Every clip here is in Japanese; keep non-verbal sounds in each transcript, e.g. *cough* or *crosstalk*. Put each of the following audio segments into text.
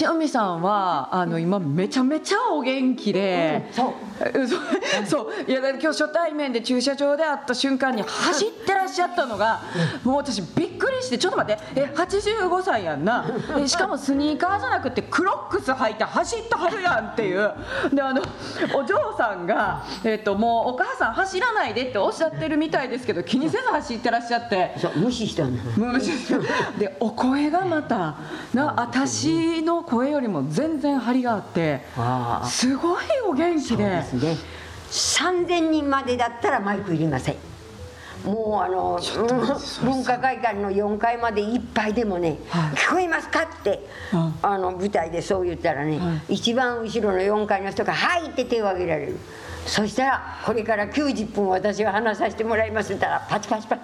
塩見さんはあの今めちゃめちゃお元気で、うんそう。そういや今日初対面で駐車場で会った瞬間に走ってらっしゃったのが、もう私びっくりしてちょっと待って。え85歳やんな。えしかもスニーカーじゃなくてクロックス履いて走ってはるやんっていう。であのお嬢さんが、えっともうお母さん走らないでっておっしゃってるみたいですけど気にせず走ってらっしゃって。無視したのもうでお声がまたな私の声よりも全然張りがあってすごいお元気そうでですね。3000人までだったらマイクいりませんもうあのうん文化会館の4階までいっぱいでもね「はい。聞こえますか?」って、うん。あの舞台でそう言ったらね、は一番後ろの4階の人が「はい」って手を挙げられる。そしたら「これから90分私は話させてもらいます」って言ったらパチパチパチ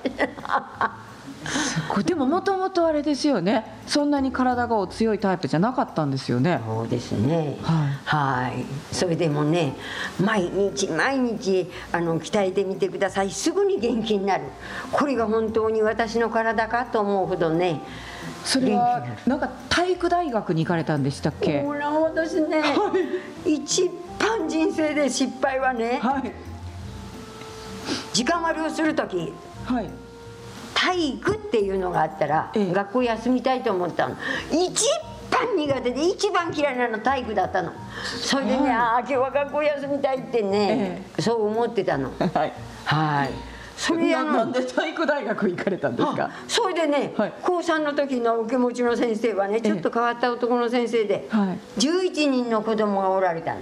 でももともとあれですよね。そんなに体がお強いタイプじゃなかったんですよね。そうですね。はい。はい。それでもね毎日毎日あの鍛えてみてください。すぐに元気になる。これが本当に私の体かと思うほどね。それはなんか体育大学に行かれたんでしたっけ？ほら私ね、一番人生で失敗はねはい。時間割りをする時。はい体育っていうのがあったら、ええ。学校休みたいと思ったの。一番苦手で一番嫌いなの体育だったの。それでね、はいああ今日は学校休みたいってね、そう思ってたの。はい。はい。それななんで体育大学行かれたんですか？あそれでね、はい。高3の時の受け持ちの先生はねちょっと変わった男の先生で、はい。11人の子供がおられたの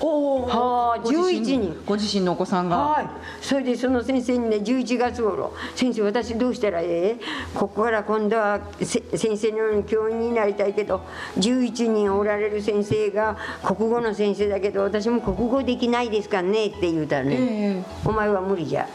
おおはあご自身11人。ご自身のお子さんが。はい、それでその先生にね11月頃「先生私どうしたらええ？ここから今度はせ先生のように教員になりたいけど11人おられる先生が国語の先生だけど私も国語できないですかね」って言うたらねええ「お前は無理じゃ」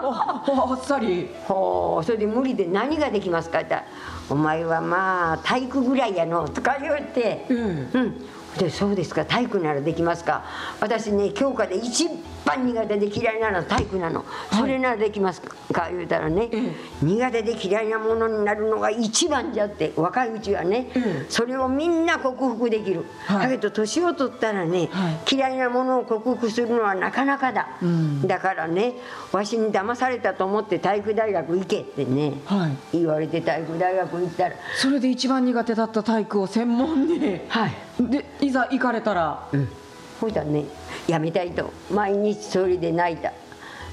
ああっさり。ほ *laughs* うそれで無理で何ができますかって言ったら「お前はまあ体育ぐらいやの」とか言って。ええうんでそうですか。体育ならできますか。私ね教科で一番苦手で嫌いなのは体育なの、それならできますか？言うたらね、え苦手で嫌いなものになるのが一番じゃって若いうちはね、ええそれをみんな克服できる、はい。だけど年を取ったらね、は嫌いなものを克服するのはなかなかだ、ん。だからねわしに騙されたと思って体育大学行けってね、はい。言われて体育大学行ったら。それで一番苦手だった体育を専門に。はい。でいざ行かれたら。ほいだねやめたいと。毎日それで泣いた。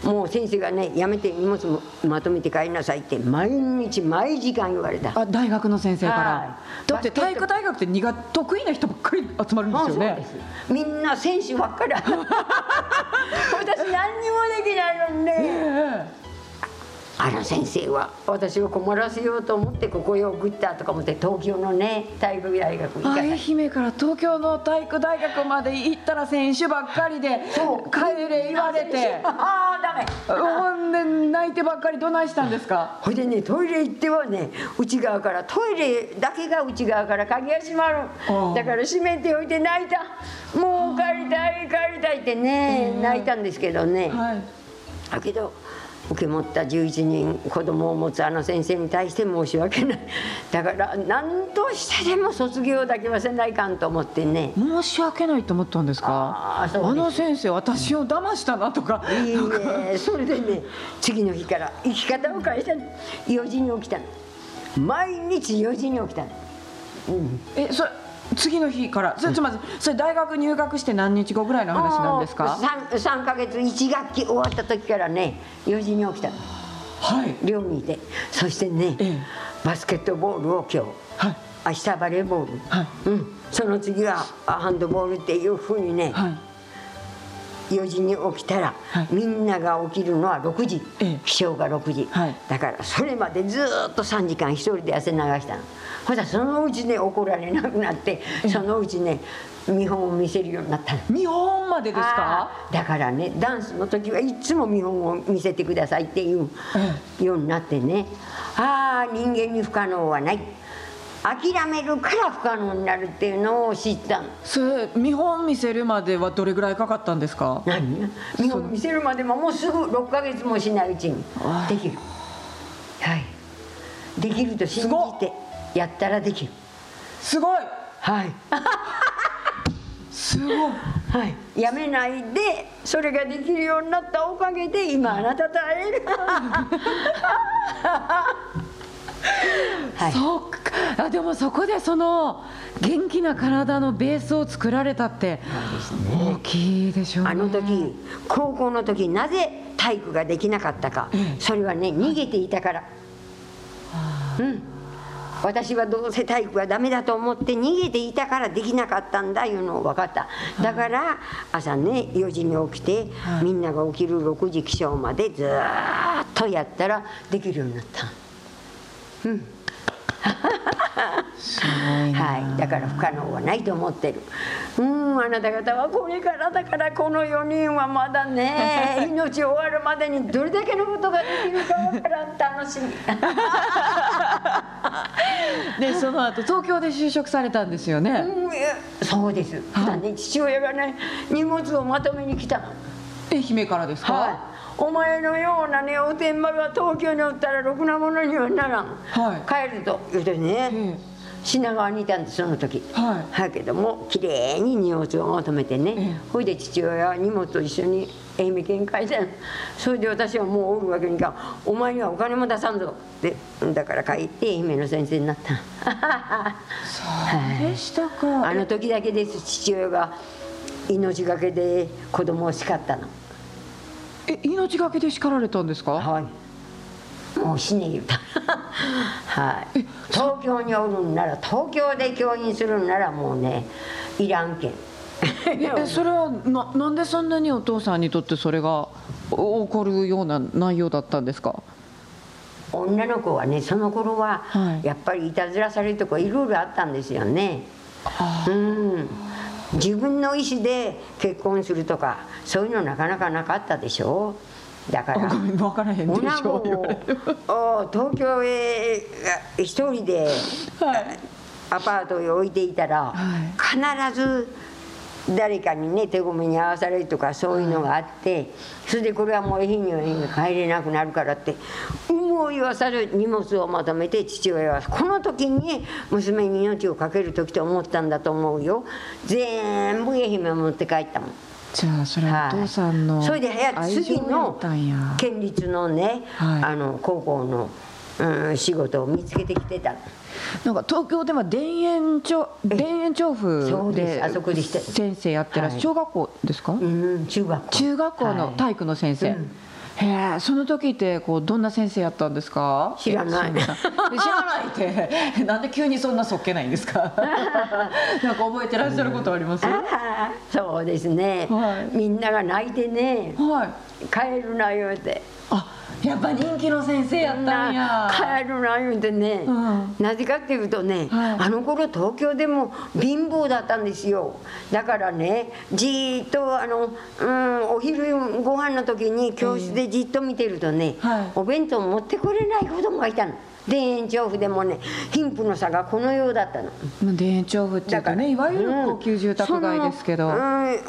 もう先生がねやめて荷物もまとめて帰りなさいって毎日毎時間言われた。あ大学の先生から、はだって体育大学って苦得意な人ばっかり集まるんですよね。みんな選手ばっかり。*laughs* 私何にもできないのにねえあの先生は私を困らせようと思ってここへ送ったとか思って東京のね体育大学行えかない。あ愛媛から東京の体育大学まで行ったら選手ばっかりで帰れ言われて。ああダメ。ほんで泣いてばっかりどないしたんですか？ほいでねトイレ行ってはね内側からトイレだけが内側から鍵が閉まる。だから閉めておいて泣いた。もう帰りたい帰りたいってね泣いたんですけどね。はい。だけど受け持った11人子供を持つあの先生に対して申し訳ない。*laughs* だから何としてでも卒業だけはせないかんと思ってね。申し訳ないと思ったんですか？あの先生私を騙したなとか？いいね。それでね次の日から生き方を変えたの。4時に起きたの。毎日4時に起きたの。うん。えそれ次の日から。それちょっと待ってそれ大学入学して何日後ぐらいの話なんですか？3, 3ヶ月1学期終わった時からね4時に起きた。のはい。寮にいて。そしてね、ええ。バスケットボールを今日はい。明日バレーボール、はい。うん、その次はあハンドボールっていうふうにね、はい。4時に起きたら、はい。みんなが起きるのは6時、ええ。起床が6時、はい。だからそれまでずーっと3時間一人で汗流したのほらそのうちね怒られなくなってそのうちね見本を見せるようになったの。見本までですか？だからねダンスの時はいつも見本を見せてくださいっていうようになってね。ああ人間に不可能はない。諦めるから不可能になるっていうのを知ったの。それ見本見せるまではどれぐらいかかったんですか？何見本見せるまでももうすぐ6ヶ月もしないうちにあできるはいできると信じてやったらできる。すごい！はい。すごい。はい、やめないでそれができるようになったおかげで今あなたと会える。はい。そっか。あでもそこでその元気な体のベースを作られたって大きいでしょうね。あの時高校の時なぜ体育ができなかったか、それはね逃げていたから、うん私はどうせ体育がダメだと思って逃げていたからできなかったんだいうのを分かった。だから朝ね4時に起きて、みんなが起きる6時起床までずーっとやったらできるようになった。すごいな。はい、だから不可能はないと思ってる。うん、あなた方はこれからだからこの4人はまだね、*laughs* 命終わるまでにどれだけのことができるかわからん。楽しみ。*laughs* でその後東京で就職されたんですよね、うん、そうです。普段ね、父親がね、荷物をまとめに来たの。愛媛からですか、はい。お前のようなね、おてんばが東京におったらろくなものにはならん。はい帰ると言うてね。え品川にいたんですその時はいだけどもきれいに荷物をまとめてね、ええほいで父親は荷物と一緒に愛媛県帰ったのそれで私はもうおるわけにいかんお前にはお金も出さんぞ。ってだから帰って愛媛の先生になった。そうでしたか。あの時だけです。父親が命がけで子供を叱ったの。え命がけで叱られたんですか？はい。もう死ね言うた。はい。東京におるんなら東京で教員するんならもうねいらんけんえそれはななんでそんなにお父さんにとってそれがお起こるような内容だったんですか？女の子はねその頃ははい。やっぱりいたずらされるとこいろいろあったんですよね。うん。自分の意思で結婚するとかそういうのなかなかなかったでしょ？だから分からへんでし女ょを東京へ一人ではい。アパートへ置いていたら、必ず誰かにね手ごめに合わされるとかそういうのがあって、それでこれはもう愛媛に帰れなくなるからって思いはさる荷物をまとめて父親はこの時に娘に命を懸ける時と思ったんだと思うよ。全部愛媛持って帰ったもん。じゃあそれはお父さんのそれで早愛情や。次の県立のね、はい。あの高校の、うん、仕事を見つけてきてた。なんか東京では田園調田園調布です。であそこでして。先生やってらっしゃるはい。小学校ですか、うん中学校。中学校のはい。体育の先生、うん。へえその時ってこうどんな先生やったんですか？知らない。え知らないって。*laughs* なんで急にそんなそっけないんですか？*laughs* なんか覚えてらっしゃることあります、そうですね、はい。みんなが泣いてね。はい。帰るな言うて。あやっぱ人気の先生やったんや。帰るな言うてね、うん。なぜかっていうとね、はい。あの頃東京でも貧乏だったんですよ。だからねじーっとあの、うん、お昼ご飯の時に教室でじっと見てるとね、はい。お弁当持ってこれない子供がいたの。田園調布でもね貧富の差がこのようだったの。まあ田園調布っていうとねいわゆる高級住宅街ですけど、うん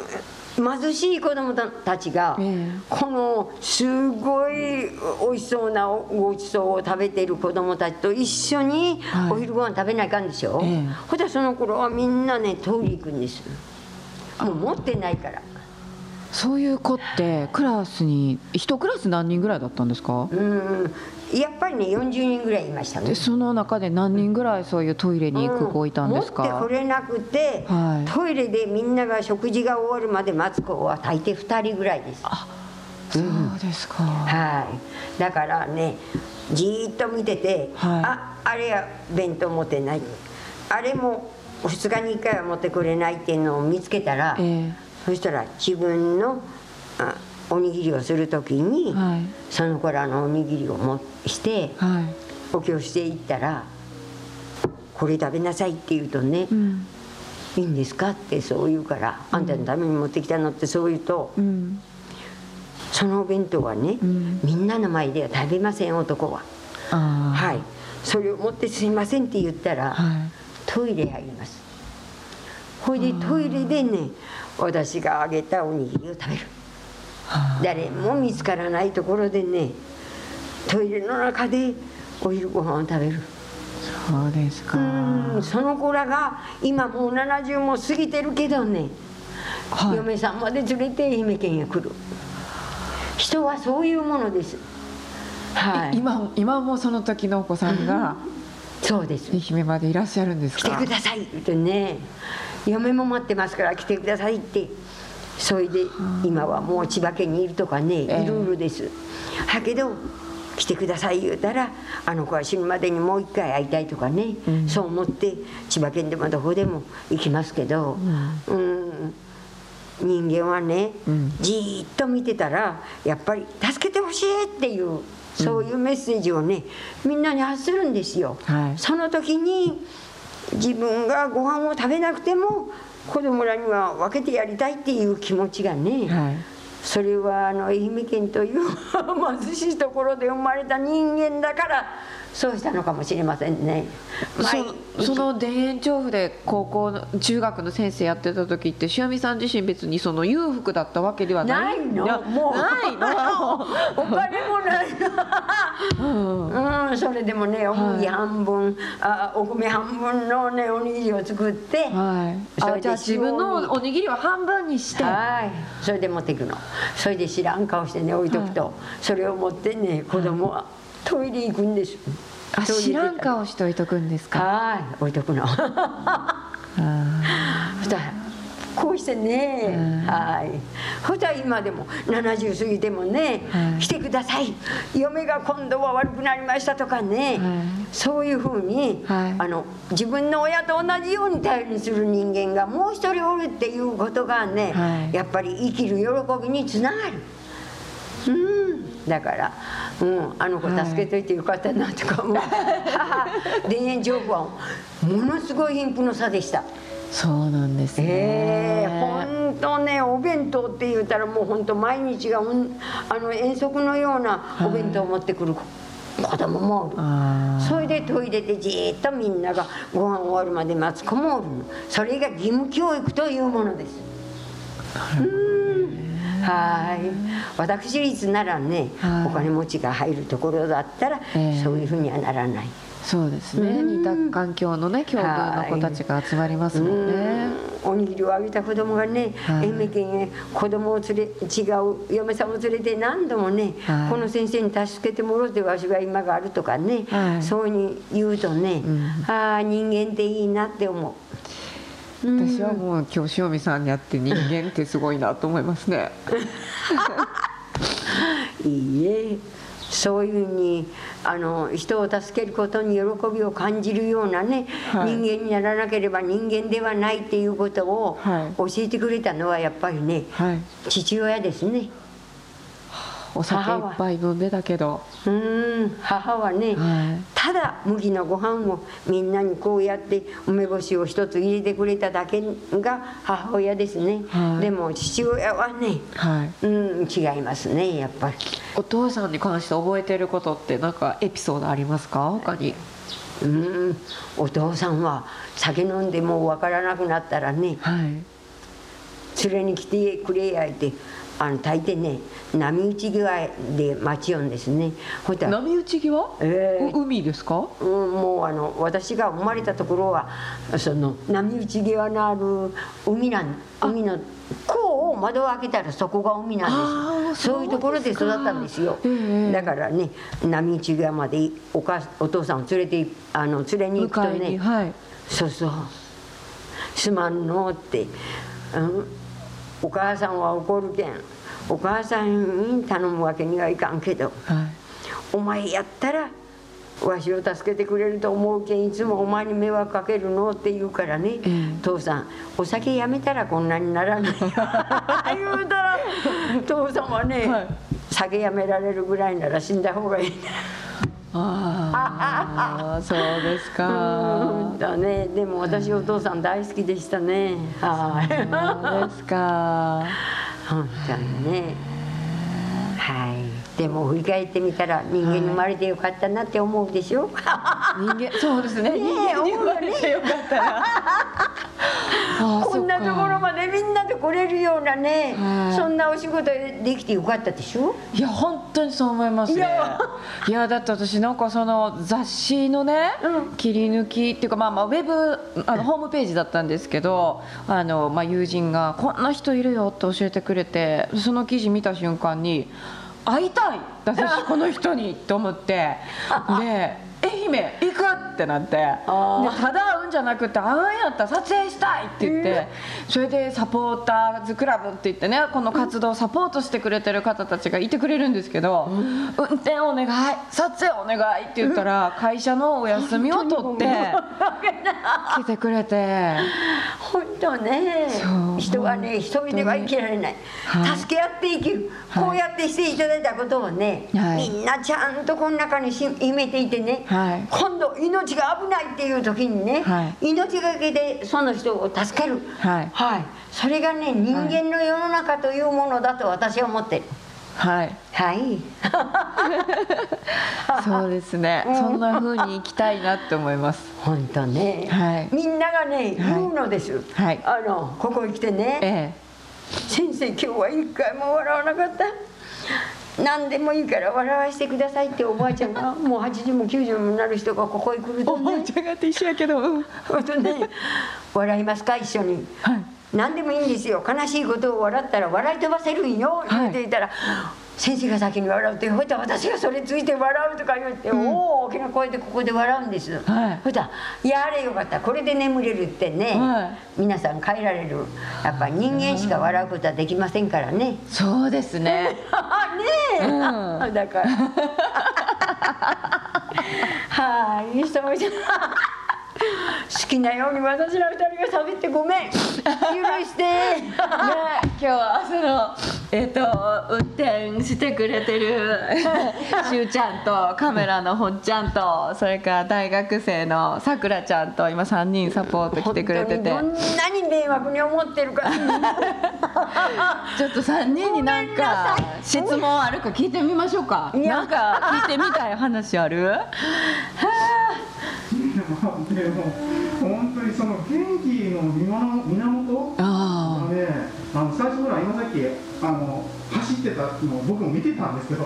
貧しい子供たちが、ええ。このすごい美味しそうなごちそうを食べている子供たちと一緒にはい。お昼ご飯食べないかんでしょ、ええ。ほんでその頃はみんなね通り行くんです。もう持ってないから。そういう子ってクラスに一クラス何人ぐらいだったんですか？うんやっぱりね40人ぐらいいましたね。でその中で何人ぐらいそういうトイレに行く子いたんです持ってかこ、れなくて、はい。トイレでみんなが食事が終わるまで待つ子は大抵2人ぐらいです。そうですか、はい、だからねじーっと見てて、はい。ああれは弁当持ってない。あれも2日に1回は持ってくれないっていうのを見つけたら、え。そしたら自分のあおにぎりをする時に、えはい。その子らのおにぎりをもしてはい。お教室へ行ったら「これ食べなさい」って言うとねうん「いいんですか?」ってそう言うから「あんたのために持ってきたの?」ってそう言うと。うん。そのお弁当はね、うん。みんなの前では食べません男は。はい。それを持って「すいません」って言ったら、はい。トイレ入ります。ほいでトイレでね私があげたおにぎりを食べる。は誰も見つからないところでねトイレの中でお昼ご飯を食べる。あそうですか。うんその子らが今もう70も過ぎてるけどね、はい。嫁さんまで連れて愛媛県へ来る。人はそういうものです。はい。今今もその時のお子さんがそうです。愛媛までいらっしゃるんです来てかくださいってね。嫁も待ってますから来てくださいってそれで今はもう千葉県にいるとかねいえ。えろいろです。だけど来てください言うたらあの子は死ぬまでにもう一回会いたいとかね、そう思って千葉県でもどこでも行きますけど、うん。人間はね、ん。じーっと見てたらやっぱり助けてほしいっていうそういうメッセージをねみんなに発するんですよ。はい。その時に自分がご飯を食べなくても子供らには分けてやりたいっていう気持ちがね、はい。それはあの愛媛県という *laughs* 貧しいところで生まれた人間だからそうしたのかもしれませんね。毎そその田園調布で高校の中学の先生やってた時って塩見さん自身別にその裕福だったわけではなないいのやもう。ないの？*laughs* お金もない。のうん、それでもねお麦半分、あお米半分のねおにぎりを作って、はい。それであじゃあ自分のおにぎりは半分にして。はい。それで持っていくの。それで知らん顔してね置いとくと、それを持ってね子供はトイレ行くんですあ知らん顔しといとくんですか？はい置いとくの。*laughs* あそしたらこうしてね、うんはい。そしたら今でも70過ぎてもね、はい。来てください。嫁が今度は悪くなりましたとかね、はい。そういうふうに、はい。あの自分の親と同じように頼りにする人間がもう一人おるっていうことがね、はい。やっぱり生きる喜びにつながる。うん、だから、うん、あの子はい助けといてよかったなとか思う、田園情報はものすごい貧富の差でした。そうなんですね。ええ本当ねお弁当って言ったらもう本当毎日がうんあの遠足のようなお弁当を持ってくる子子供もおる。あそれでトイレでじーっとみんながご飯終わるまで待つ子もおるの。それが義務教育というものです。うんはい。私立ならね、はい。お金持ちが入るところだったら、ええ。そういうふうにはならない。そうですね。似た環境のね境遇の子たちが集まりますもんね。うん。おにぎりをあげた子供がね、はい。愛媛県へ子供を連れ違う嫁さんを連れて何度もね、はい。この先生に助けてもろてわしが今があるとかね、はい。そういうふうに言うとね、ん。ああ人間っていいなって思う。私はもう今日塩見さんに会って人間ってすごいなと思いますね。いいえそういうふうにあの人を助けることに喜びを感じるようなね、はい。人間にならなければ人間ではないっていうことをはい。教えてくれたのはやっぱりねはい。父親ですね。お酒いっぱい飲んでたけど。うん母はね、はい。ただ麦のご飯をみんなにこうやって梅干しを一つ入れてくれただけが母親ですね、はい。でも父親はねはい。うん違いますねやっぱり。お父さんに関して覚えてることってなんかエピソードありますか？他に。うんお父さんは酒飲んでもう分からなくなったらねはい。連れに来てくれやいてあの大抵ね波打ち際で待ちよんですね。ほいたら波打ち際、ええう海ですか？うん、もうあの私が生まれたところはその波打ち際のある海なん海のこう窓を開けたらそこが海なんです。そういうところで育ったんですよ、ええだからね波打ち際までお母お父さんを連れてあの連れに行くとねはい。そうそう。すまんのって、うん、お母さんは怒るけんお母さんに頼むわけにはいかんけどはい。お前やったらわしを助けてくれると思うけんいつもお前に迷惑かけるのって言うからね、ええ。父さんお酒やめたらこんなにならない *laughs* 言うたら父さんはね、はい。酒やめられるぐらいなら死んだ方がいいああそうですか。うんだね。でも私お父さん大好きでしたね。はいそうですか。*laughs* 本当にね。はいでも振り返ってみたら人間に生まれてよかったなって思うでしょ、人間そうですね。ねえ人間に生まれてよかった。なこんなところまでみんなで来れれるようなね、はい。そんなお仕事でできてよかったでしょ？いや本当にそう思いますね。いや。いやだって私なんかその雑誌のね、うん。切り抜きっていうかまあまあウェブあのホームページだったんですけどあの、まあ、友人が「こんな人いるよ」って教えてくれてその記事見た瞬間に「会いたい。私この人に」って思って。で愛媛。行くってなって。でただ会うんじゃなくて会うんやったら撮影したいって言ってそれでサポーターズクラブって言ってねこの活動をサポートしてくれてる方たちがいてくれるんですけど運転お願い撮影お願いって言ったら会社のお休みを取って来てくれて。本当ね。人はね一人では生きられない、はい。助け合って生きる、はい。こうやってしていただいたことをね、はい。みんなちゃんとこの中にし秘めていてね、はい。今度命が危ないっていう時にね、は命がけでその人を助ける、はい。それがね人間の世の中というものだと私は思ってる。はい。はい。*laughs* そうですね。そんな風に生きたいなって思います。本当ね、はい。みんながね言うのです、はい。あのここへ来てね、え。先生今日は一回も笑わなかった何でもいいから笑わせてくださいっておばあちゃんがもう80も90もなる人がここへ来るえおばあとねちゃんがって一緒やけど。うんほんとね笑いますか一緒に。はい。何でもいいんですよ。悲しいことを笑ったら笑い飛ばせるんよ、っていたら先生が先に笑うってほいたら私がそれついて笑うとか言って、大きな声でここで笑うんです、はい。ほいたら「やれよかったこれで眠れる」ってね、は皆さん帰られる。やっぱ人間しか笑うことはできませんからね。そうですね。*laughs* ねえ、うん。だから。はいそうじゃ好きなように私ら二人が喋ってごめん。許して。*laughs* ね、今日はそのえっ、と運転してくれてる *laughs* しゅうちゃんとカメラのほっちゃんとそれから大学生のさくらちゃんと今3人サポート来てくれてて。本当にどんなに迷惑に思ってるか。*laughs* ちょっと3人になんか質問あるか聞いてみましょうか。なんか聞いてみたい話ある？まあでも本当にその元気の源あがねあの最初ほら今さっきあの走ってたのを僕も見てたんですけど、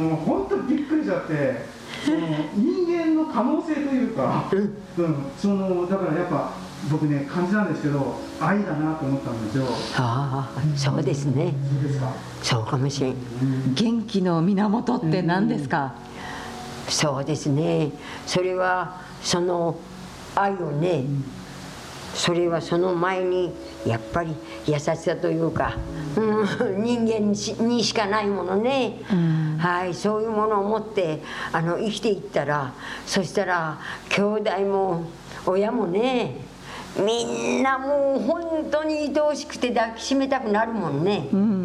もう本当にびっくりしちゃってその人間の可能性というか、うん、そのだからやっぱ僕ね感じたんですけど愛だなと思ったんですよ。ああそうですね。そうですか。そうかもしれん。元気の源って何ですか、そうですね。それはその愛をね、それはその前にやっぱり優しさというか、うん、人間にしかないものね、うん。はいそういうものを持ってあの生きていったらそしたら兄弟も親もねみんなもう本当に愛おしくて抱きしめたくなるもんね。うん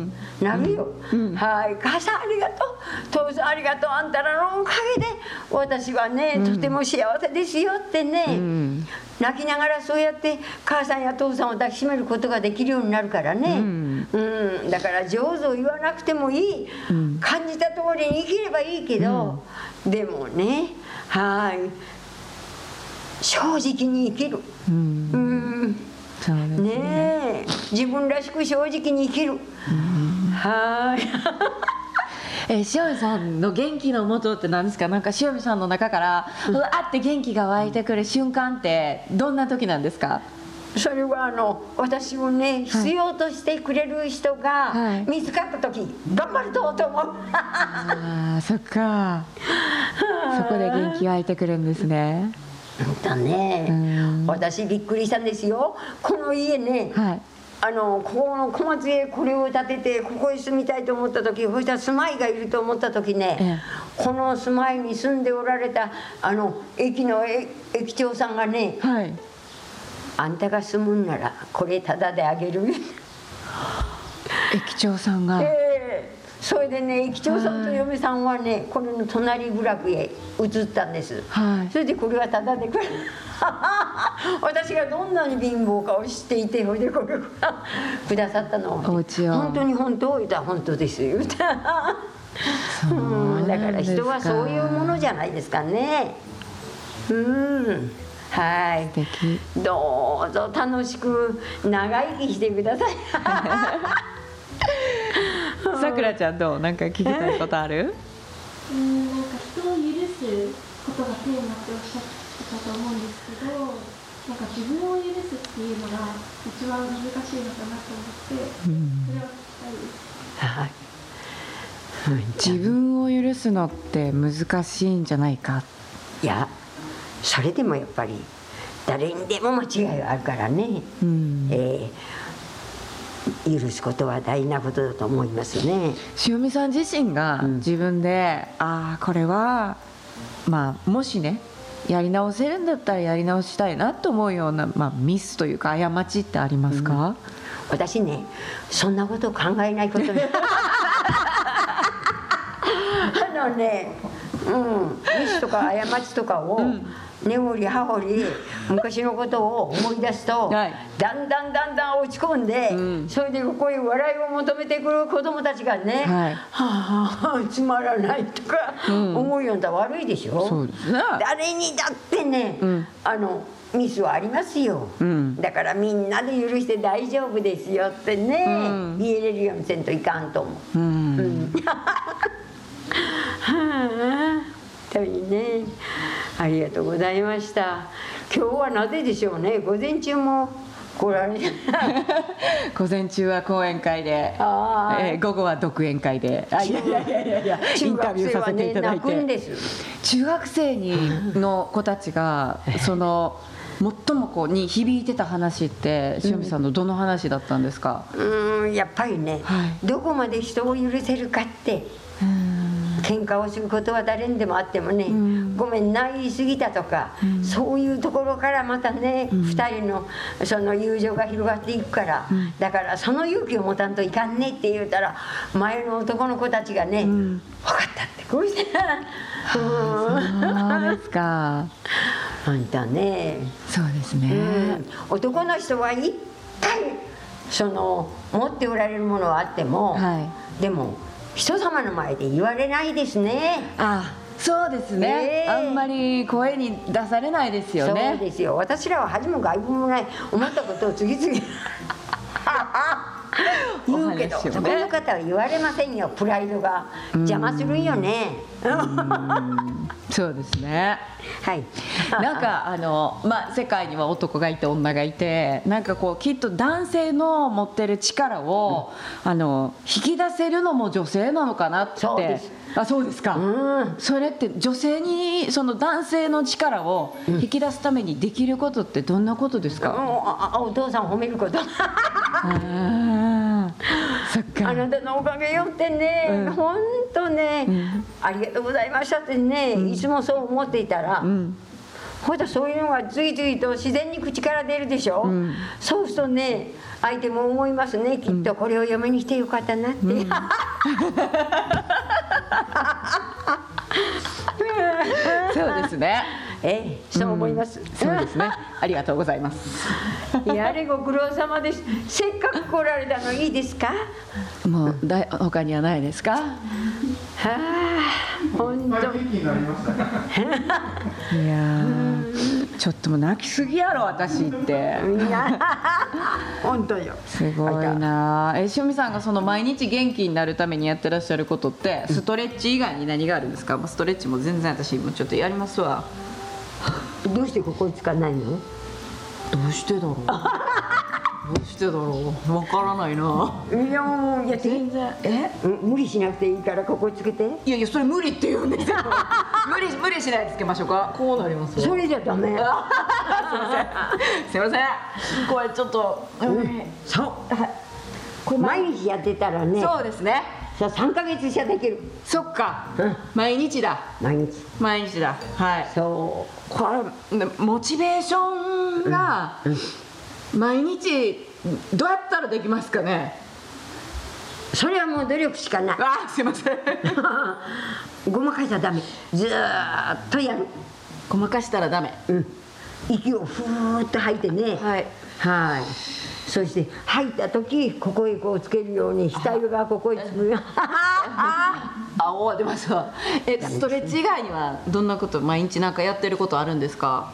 なるよ、はい。母さんありがとう。父さんありがとう。あんたらのおかげで私はね、とても幸せですよってね、ん。泣きながらそうやって母さんや父さんを抱きしめることができるようになるからね、うん。うん。だから上手を言わなくてもいい、感じた通りに生きればいいけど、でもねはい。正直に生きる。うん。うん。ね。ねえ。自分らしく正直に生きる、はーい。*laughs* えー塩見さんの元気の元って何ですか？なんか塩見さんの中からうわって元気が湧いてくる瞬間ってどんな時なんですか？それはあの私をね必要としてくれる人はい。が見つかった時、頑張るとと思う。あーそっか。*laughs* そこで元気湧いてくるんですね。だねうん。私びっくりしたんですよ。この家ね、はいあのここの小松へこれを建ててここへ住みたいと思った時そしたら住まいがいると思った時ね、えこの住まいに住んでおられたあの駅のえ駅長さんがねはい。あんたが住むんならこれタダであげる駅長さんが、ええ。それでね駅長さんと嫁さんはねこれの隣部落へ移ったんです、はい。それでこれはタダでくれ *laughs* 私がどんなに貧乏かを知っていてほいでこれを *laughs* くださったのお家を。本当に本当言うたら本当です言 *laughs* うたうんだから人はそういうものじゃないですかね。うん。はい。素敵。どうぞ楽しく長生きしてください。さくらちゃんどう？なんか聞きたいことある？うんなんか人を許すことがテーマっておっしゃってたと思うんですけどなんか自分を許すっていうのが一番難しいのかなと思ってそれを聞きたいですはい自分を許すのって難しいんじゃないか？いやそれでもやっぱり誰にでも間違いはあるからね、うん。えー許すことは大事なことだと思いますね。塩見さん自身がうん。自分で、ああこれはまあもしねやり直せるんだったらやり直したいなと思うような、まあ、ミスというか過ちってありますか、私ねそんなことを考えないことに。*laughs* あのねうん。ミスとか過ちとかを根掘り葉掘り昔のことを思い出すと、はい。だんだんだんだん落ち込んで、うん。それでこういう笑いを求めてくる子供たちがね、はい。はあつまらないとかうん。思うような悪いでしょ、そうですね。誰にだってね、うん。あのミスはありますよ、うん。だからみんなで許して大丈夫ですよってね、うん。言えれるようにせんといかんと思う。うん、*laughs* はあ、本当にねありがとうございました。今日はなぜでしょうね。午前中も来られ *laughs* 午前中は講演会で、えー午後は独演会で。あいやいやいやいやいやイ中ンタビューさせてい学生はねただいて、泣くんです。中学生にの子たちがその最もこうに響いてた話って塩見さんのどの話だったんですか、うーんやっぱりね、はい。どこまで人を許せるかって喧嘩をすることは誰にでもあってもね、うん。ごめんな言い過ぎたとか、そういうところからまたね、二人のその友情が広がっていくから、だからその勇気を持たんといかんねって言うたら前の男の子たちがね「分かった」ってこうしてうんそうですか。*laughs* あんたね、そうですね、うん、男の人はいっぱいその持っておられるものはあっても、はでも人様の前で言われないですね。あそうですね、ええ。あんまり声に出されないですよそうねですよ。私らは恥も外部もない。思ったことを次々 *laughs* *laughs* 言うけど、ね。そこの方は言われませんよ。プライドが。邪魔するんよね。そうですね。はい。*laughs* なんかあの、まあ、世界には男がいて女がいてなんかこうきっと男性の持ってる力を、あの引き出せるのも女性なのかなって。そうです。あそうですか、うん。それって女性にその男性の力を引き出すためにできることってどんなことですか、ああお父さん褒めること *laughs* あなたのおかげよってね、うん。本当ね、ん。ありがとうございましたってね、いつもそう思っていたら、うん。ほんとそういうのが次々と自然に口から出るでしょ、ん。そうするとね相手も思いますね。きっとこれを嫁にしてよかったなって、*laughs* そうですねええそう思います、そうですね。*laughs* ありがとうございます。やれご苦労様です。*laughs* せっかく来られたのいいですか？もうだい他にはないですか？は *laughs* あ本当。いっぱい元気になりました。いやーちょっともう泣きすぎやろ私って。みんな本当よ。すごいなえ塩見さんがその毎日元気になるためにやってらっしゃることってストレッチ以外に何があるんですか、まあ、ストレッチも全然私もちょっとやりますわどうしてここにつかないの？どうしてだろう。どうしてだろう。わからないな。いやもうやって全然。え？うん無理しなくていいからここつけて。いやいやそれ無理って言うんですよ。*laughs* 無理無理しないでつけましょうか。こうなりますわそれじゃダメ。すいません。これちょっと、うんそう。これ毎日やってたらね。そうですねさ3ヶ月しかできる。そっか、うん毎日だ。毎日。毎日だ。はい。そこれねモチベーションが毎日どうやったらできますかね？うそれはもう努力しかない。あすいません。*laughs* ごまかしちゃダメ。ずーっとやる。ごまかしたらダメ。うん。息をふーっと吐いてね。はいはい。そして吐いた時ここへこうつけるように額がここへつくよ *laughs* あお出ますわ。えストレッチ以外にはどんなこと毎日なんかやってることあるんですか？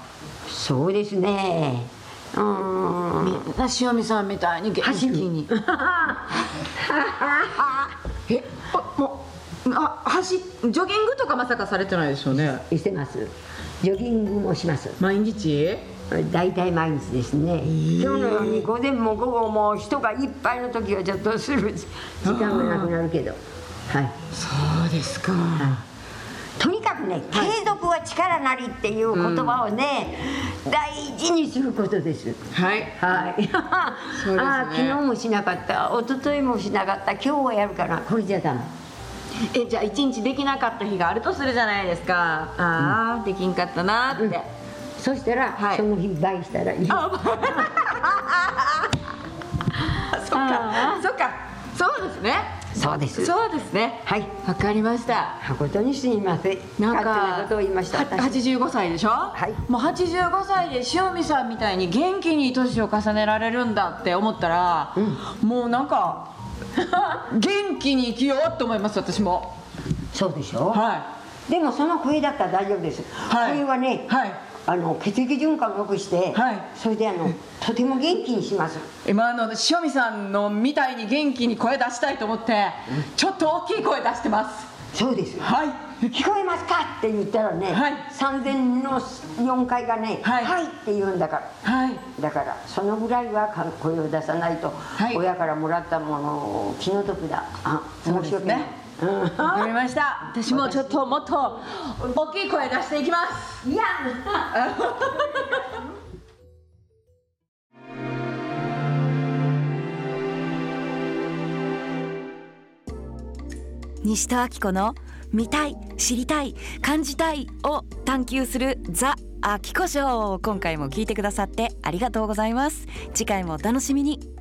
そうですね。うーん。みんな塩見さんみたいに元気に。*laughs* えあもうあ走ジョギングとかまさかされてないでしょうね？してます。ジョギングもします。毎日？大体毎日ですね、今日のように午前も午後も人がいっぱいの時はちょっとする時間がなくなるけど。はい。そうですか、とにかくね継続は力なりっていう言葉をね、大事にすることです。はい。はい。*laughs* そうですね。ああ昨日もしなかった、一昨日もしなかった、今日はやるからこれじゃダメ。えじゃあ一日できなかった日があるとするじゃないですか。ああ、できんかったなーって、そしたら、はいその日倍したらいい。*laughs* そっかそっかそうですねそうです。そうですねはい。わかりました誠にすみません。なんかことを言いました。は私85歳でしょ、はいもう85歳で塩見さんみたいに元気に年を重ねられるんだって思ったら、もうなんか *laughs* 元気に生きようと思います私もそうでしょ？はでもその声だったら大丈夫です。はい声はね、はいあの血液循環を良くして、はい。それであのとても元気にします。い今あの塩見さんのみたいに元気に声出したいと思って、ちょっと大きい声出してます。そうです。はい。聞こえますか？って言ったらね、はい。三千の四階がね、はい。はいって言うんだから。はい。だからそのぐらいはか声を出さないと、はい。親からもらったものを気の毒だ。あそうですね。うんわかりました。私もちょっともっと大きい声出していきます。い *laughs* や西戸明子の見たい知りたい感じたいを探求するザ・アキコショー今回も聞いてくださってありがとうございます。次回もお楽しみに。